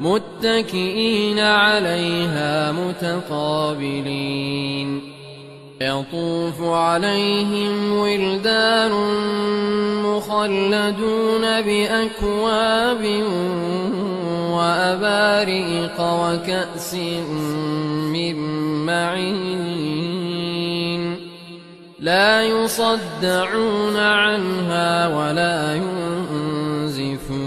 متكئين عليها متقابلين. يطوف عليهم ولدان مخلدون بأكواب وأباريق وكأس من معين. لا يصدعون عنها ولا ينزفون.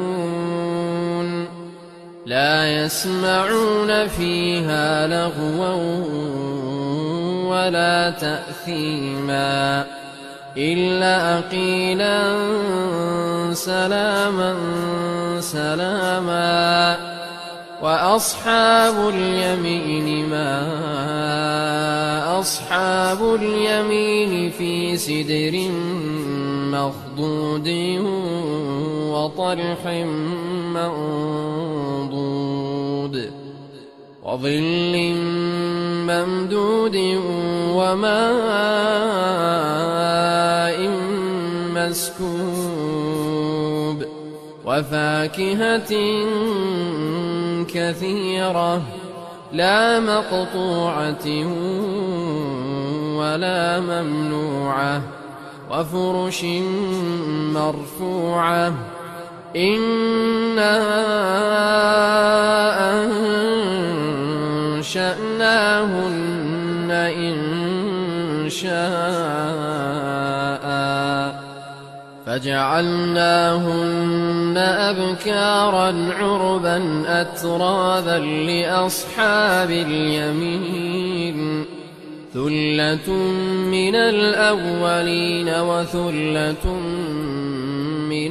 لا يسمعون فيها لغوا ولا تأثيما إلا قيلا سلاما سلاما وأصحاب اليمين ما أصحاب اليمين في سدر مخضود وطرح منضود وظل ممدود وماء مسكوب وفاكهة كثيرة لا مقطوعة ولا ممنوعة وفرش مرفوعة إنا أنشأناهن إن شاء فجعلناهن أبكارا عربا أترابا لأصحاب اليمين ثلة من الأولين وثلة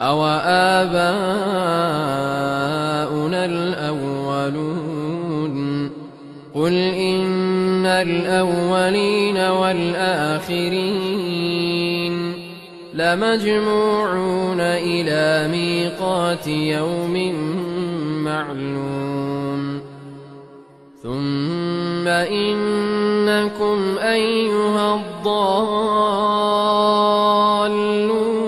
أو آباؤنا الأولون قل إن الأولين والآخرين لمجموعون إلى ميقات يوم معلوم ثم إنكم أيها الضالون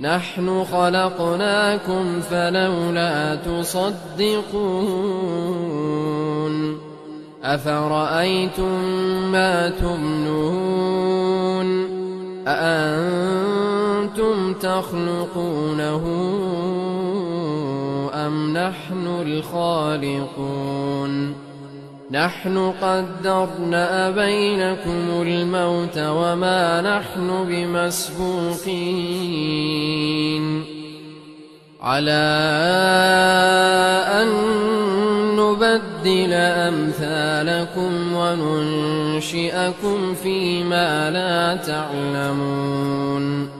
نحن خلقناكم فلولا تصدقون أفرأيتم ما تمنون أأنتم تخلقونه أم نحن الخالقون نحن قدرنا بينكم الموت وما نحن بمسبوقين. على أن نبدل أمثالكم وننشئكم فيما لا تعلمون.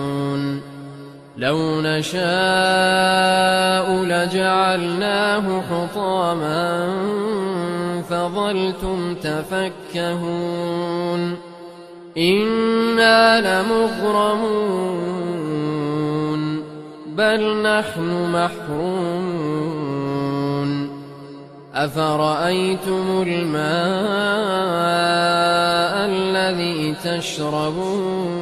لو نشاء لجعلناه حطاما فظلتم تفكهون إنا لمغرمون بل نحن محرومون أفرأيتم الماء الذي تشربون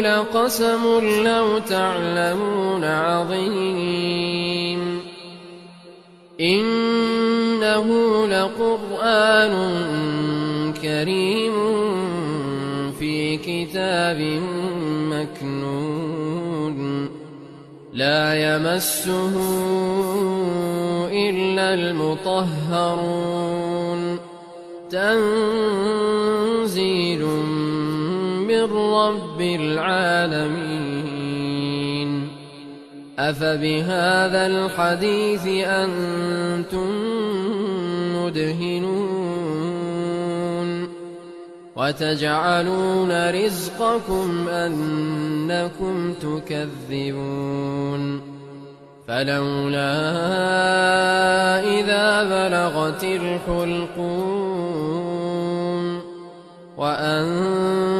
لقسم لو تعلمون عظيم. إنه لقرآن كريم في كتاب مكنون. لا يمسه إلا المطهرون. تنزيل من رب العالمين. أفبهذا الحديث أنتم مدهنون. وتجعلون رزقكم أنكم تكذبون. فلولا إذا بلغت الحلقوم وأنتم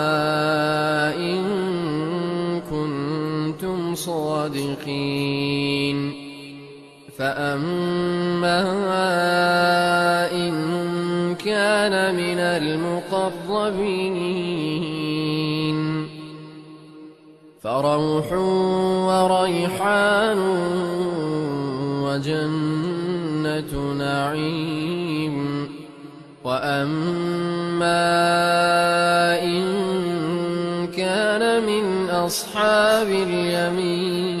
فأما إن كان من المقربين. فروح وريحان وجنة نعيم. وأما إن كان من أصحاب اليمين